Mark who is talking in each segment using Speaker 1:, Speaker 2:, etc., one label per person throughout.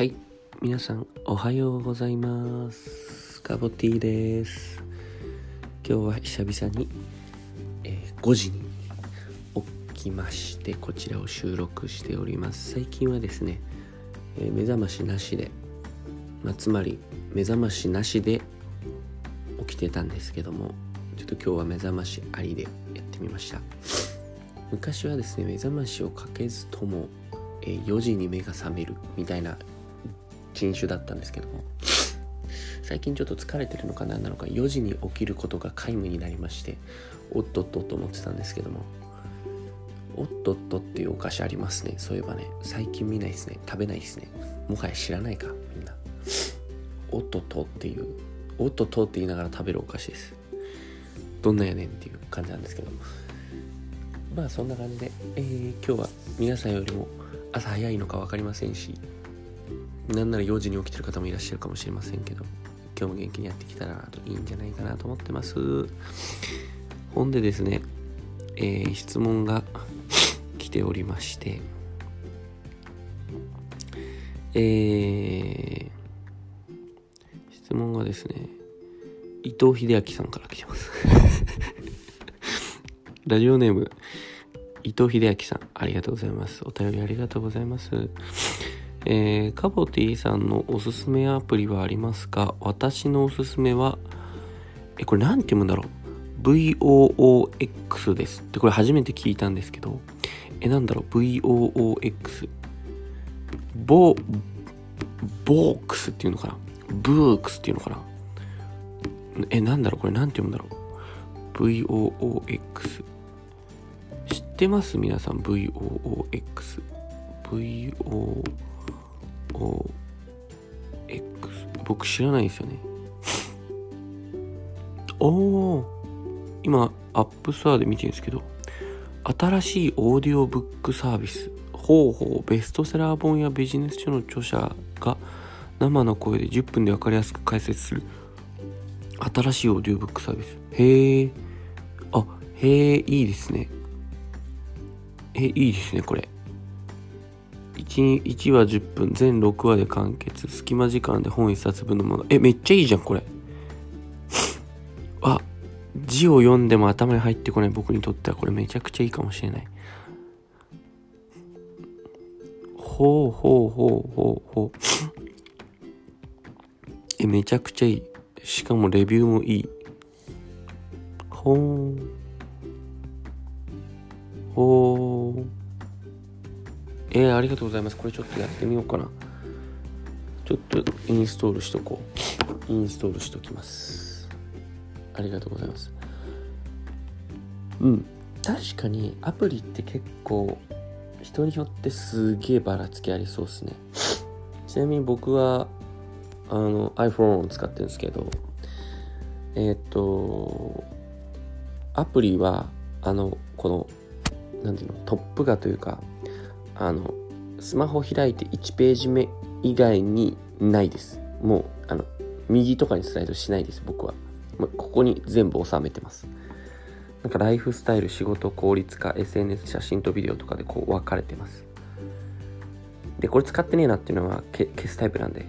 Speaker 1: はい。皆さんおはようございます。カボティです。今日は久々に、えー5時に起きましてこちらを収録しております。最近はですね、えー目覚ましなしで、まあ、つまり目覚ましなしで起きてたんですけどもちょっと今日は目覚ましありでやってみました。昔はですね目覚ましをかけずとも、え4時に目が覚めるみたいな人種だったんですけども最近ちょっと疲れてるのか何なのか4時に起きることが皆無になりましておっとっとと思ってたんですけどもおっとっとっていうお菓子ありますね。そういえばね最近見ないですね。食べないですね。もはや知らないか？みんな。おっとっとっていうおっとっとって言いながら食べるお菓子です。どんなやねんっていう感じなんですけどまあそんな感じで、えー今日は皆さんよりも朝早いのか分かりませんしなんなら4時に起きてる方もいらっしゃるかもしれませんけど今日も元気にやってきたらいいんじゃないかなと思ってます。ほんでですね、えー質問が 来ておりましてえー質問がですね伊藤英明さんから来てます。ラジオネーム伊藤英明さんありがとうございます。お便りありがとうございます。えー、カボティさんのおすすめアプリはありますか？私のおすすめはえこれなんて読むんだろう？VOOX です。ってこれ初めて聞いたんですけど。えなんだろう？VOOX ボボークスっていうのかな？ブークスっていうのかな？えなんだろう？これなんて読むんだろう？VOOX 知ってます？皆さん？VOOX VOOX 僕知らないですよね。おお今 App Store で見てるんですけど新しいオーディオブックサービスほうほうベストセラー本やビジネス書の著者が生の声で10分で分かりやすく解説する新しいオーディオブックサービス。へえあへえいいですね。えいいですねこれ。1, 1話10分。全6話で完結。隙間時間で本1冊分のもの。えめっちゃいいじゃんこれ。あ字を読んでも頭に入ってこない。僕にとっては。これめちゃくちゃいいかもしれない。ほうほうほうほうほう。えめちゃくちゃいい。しかもレビューもいい。ほーほーえー、ありがとうございます。これちょっとやってみようかな。ちょっとインストールしとこう。インストールしときます。ありがとうございます。うん。確かにアプリって結構人によってすげえばらつきありそうですね。ちなみに僕はあの iPhone を使ってるんですけどえっ、とアプリはあのこのなんていうのトップ画というかあのスマホ開いて1ページ目以外にないです。もうあの右とかにスライドしないです僕は。ここに全部収めてます。なんかライフスタイル仕事効率化 SNS 写真とビデオとかでこう分かれてます。でこれ使ってねえなっていうのはけ消すタイプなんで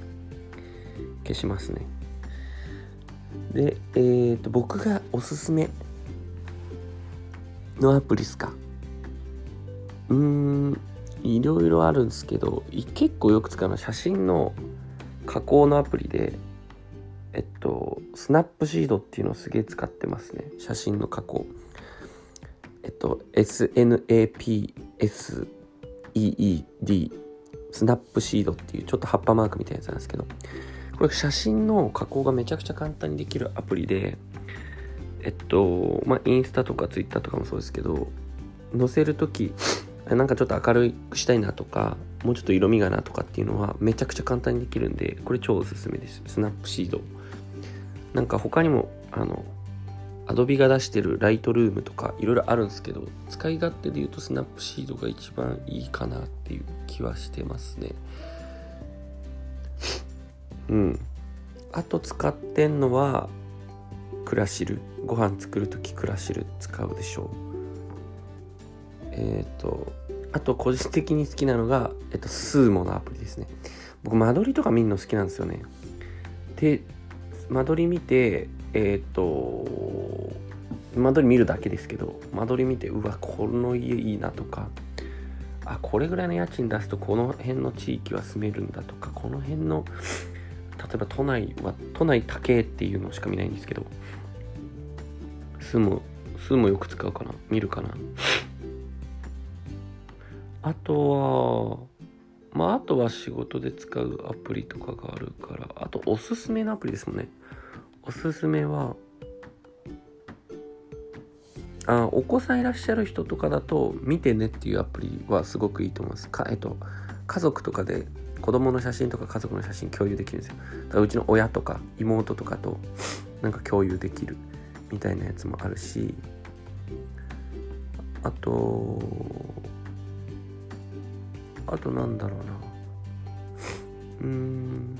Speaker 1: 消しますね。でえー、と僕がおすすめのアプリっすか？うーん。いろいろあるんですけど結構よく使うのは写真の加工のアプリでえっとスナップシードっていうのをすげえ使ってますね。写真の加工。えっと SNAPSEED スナップシードっていうちょっと葉っぱマークみたいなやつなんですけどこれ写真の加工がめちゃくちゃ簡単にできるアプリでえっとまあインスタとかツイッターとかもそうですけど載せる時なんかちょっと明るくしたいなとかもうちょっと色味がなとかっていうのはめちゃくちゃ簡単にできるんでこれ超おすすめです。スナップシード。なんか他にもあのアドビが出してるライトルームとかいろいろあるんですけど使い勝手で言うとスナップシードが一番いいかなっていう気はしてますね。うん。あと使ってんのはクラシル。ご飯作る時クラシル使うでしょう。えっ、とあと個人的に好きなのが、えっと、スーモのアプリですね。僕間取りとか見るの好きなんですよね。で間取り見てえっ、と間取り見るだけですけど間取り見てうわこの家いいなとかあこれぐらいの家賃出すとこの辺の地域は住めるんだとかこの辺の例えば都内は都内高えっていうのしか見ないんですけど住む住むよく使うかな見るかな。あとはまああとは仕事で使うアプリとかがあるからあとおすすめのアプリですもんね。おすすめはあお子さんいらっしゃる人とかだと見てねっていうアプリはすごくいいと思います。かえっと家族とかで子供の写真とか家族の写真共有できるんですよ。うちの親とか妹とかとなんか共有できるみたいなやつもあるしあとあとなんだろうな。うーん。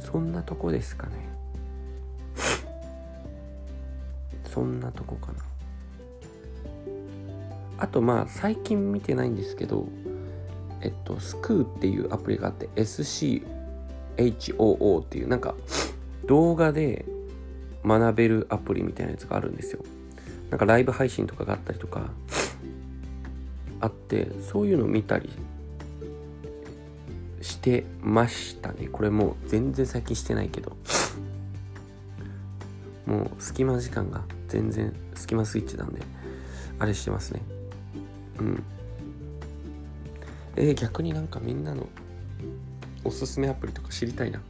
Speaker 1: そんなとこですかね。そんなとこかな。あとまあ最近見てないんですけどえっとスクーっていうアプリがあって SCHOO っていうなんか動画で学べるアプリみたいなやつがあるんですよ。なんかライブ配信とかがあったりとかあってそういうの見たりしてましたね。これもう全然最近してないけど。もう隙間時間が全然隙間スイッチなんであれしてますね。うん。えー、逆になんかみんなのおすすめアプリとか知りたいな。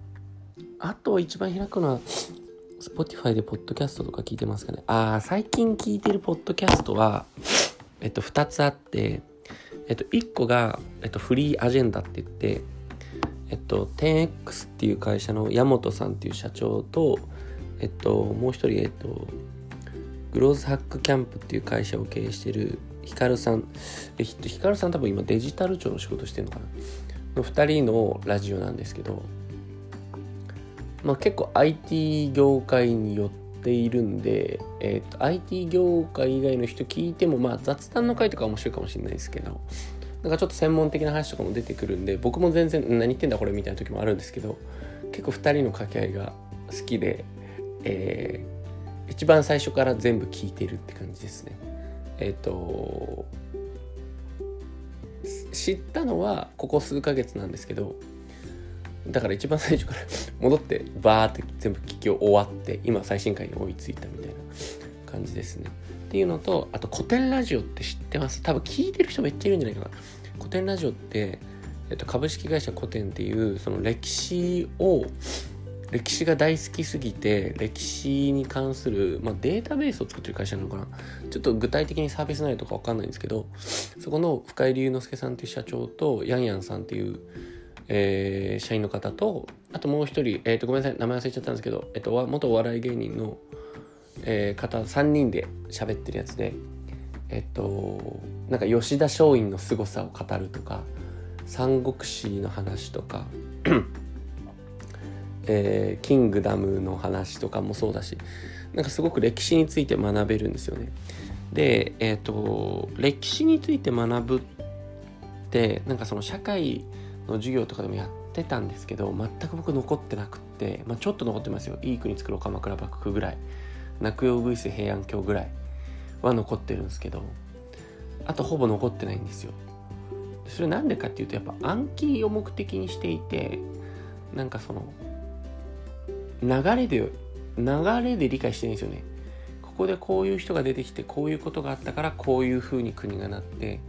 Speaker 1: あと一番開くのは Spotify でポッドキャストとか聞いてますかね。ああ最近聞いてるポッドキャストはえっと2つあってえっと1個が、えっと、フリーアジェンダって言ってえっと 10X っていう会社の山本さんっていう社長とえっともう一人えっとグローズハックキャンプっていう会社を経営してるヒカルさん。ヒカルさん多分今デジタル庁の仕事してるのかな？の2人のラジオなんですけど、まあ、結構 IT 業界によってているんで、えーと、IT 業界以外の人聞いても、まあ、雑談の回とか面白いかもしれないですけどなんかちょっと専門的な話とかも出てくるんで僕も全然何言ってんだこれみたいな時もあるんですけど結構2人の掛け合いが好きで、えー、一番最初から全部聞いてるって感じですね。えっ、ー、と知ったのはここ数ヶ月なんですけどだから一番最初から戻ってバーって全部聞き終わって今最新回に追いついたみたいな感じですね。っていうのとあと古典ラジオって知ってます？多分聞いてる人めっちゃいるんじゃないかな。古典ラジオって、えっと、株式会社古典っていうその歴史を歴史が大好きすぎて歴史に関する、まあ、データベースを作ってる会社なのかなちょっと具体的にサービス内容とか分かんないんですけどそこの深井龍之介さんっていう社長とヤンヤンさんっていう、えー、社員の方とあともう一人、えー、とごめんなさい名前忘れちゃったんですけど、えー、と元お笑い芸人の、えー、方3人で喋ってるやつでえっ、ー、となんか吉田松陰の凄さを語るとか三国志の話とか えー、キングダムの話とかもそうだしなんかすごく歴史について学べるんですよね。で、えっ、ー、と歴史について学ぶってなんかその社会の授業とかでもやってたんですけど全く僕残ってなくって、まあ、ちょっと残ってますよ。いい国作ろう鎌倉幕府ぐらい。泣くようぐいす平安京ぐらいは残ってるんですけどあとほぼ残ってないんですよ。それなんでかっていうとやっぱ暗記を目的にしていてなんかその流れで流れで理解してるんですよね。ここでこういう人が出てきてこういうことがあったからこういうふうに国がなって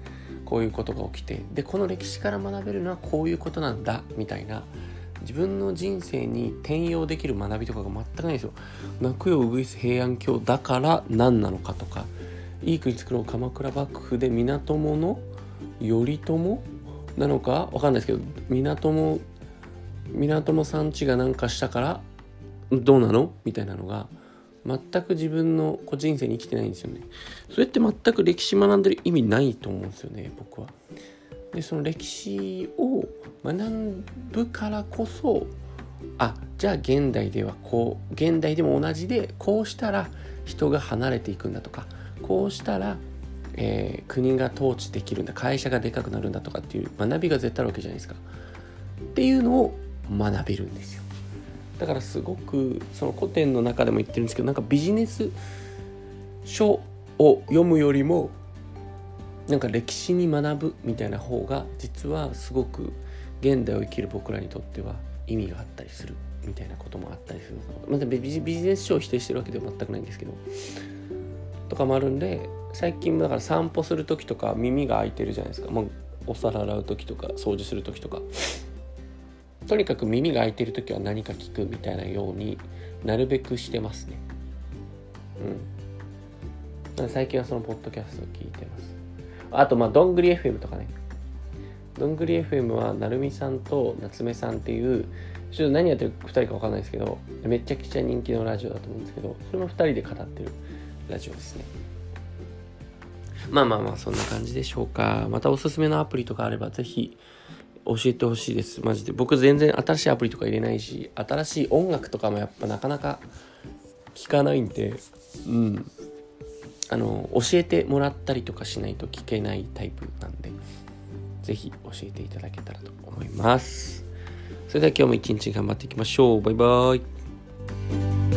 Speaker 1: こういうことが起きてでこの歴史から学べるのはこういうことなんだみたいな自分の人生に転用できる学びとかが全くないですよ。泣くよウグイス平安京だから何なのかとかいい国作ろう鎌倉幕府で源の頼朝なのかわかんないですけど源源さんちが何かしたからどうなの？みたいなのが全く自分のこう人生に生きてないんですよね。それって全く歴史学んでる意味ないと思うんですよね僕は。でその歴史を学ぶからこそあじゃあ現代ではこう現代でも同じでこうしたら人が離れていくんだとかこうしたら、えー、国が統治できるんだ会社がでかくなるんだとかっていう学びが絶対あるわけじゃないですかっていうのを学べるんですよだからすごくその古典の中でも言ってるんですけどなんかビジネス書を読むよりもなんか歴史に学ぶみたいな方が実はすごく現代を生きる僕らにとっては意味があったりするみたいなこともあったりするまたビジネス書を否定してるわけでは全くないんですけどとかもあるんで最近だから散歩する時とか耳が開いてるじゃないですか。もうお皿洗う時とか掃除する時とか。とにかく耳が開いてる時は何か聞くみたいなようになるべくしてますね。うん。最近はそのポッドキャストを聞いてます。あとまあどんぐり FM とかね。どんぐり FM はなるみさんと夏目さんっていうちょっと何やってる2人か分かんないですけどめちゃくちゃ人気のラジオだと思うんですけどそれも2人で語ってるラジオですね。まあまあまあそんな感じでしょうか。またおすすめのアプリとかあればぜひ教えてほしいです。マジで。僕全然新しいアプリとか入れないし新しい音楽とかもやっぱなかなか聞かないんで。うん。あの教えてもらったりとかしないと聞けないタイプなんで是非教えていただけたらと思います。それでは今日も一日頑張っていきましょう。バイバーイ。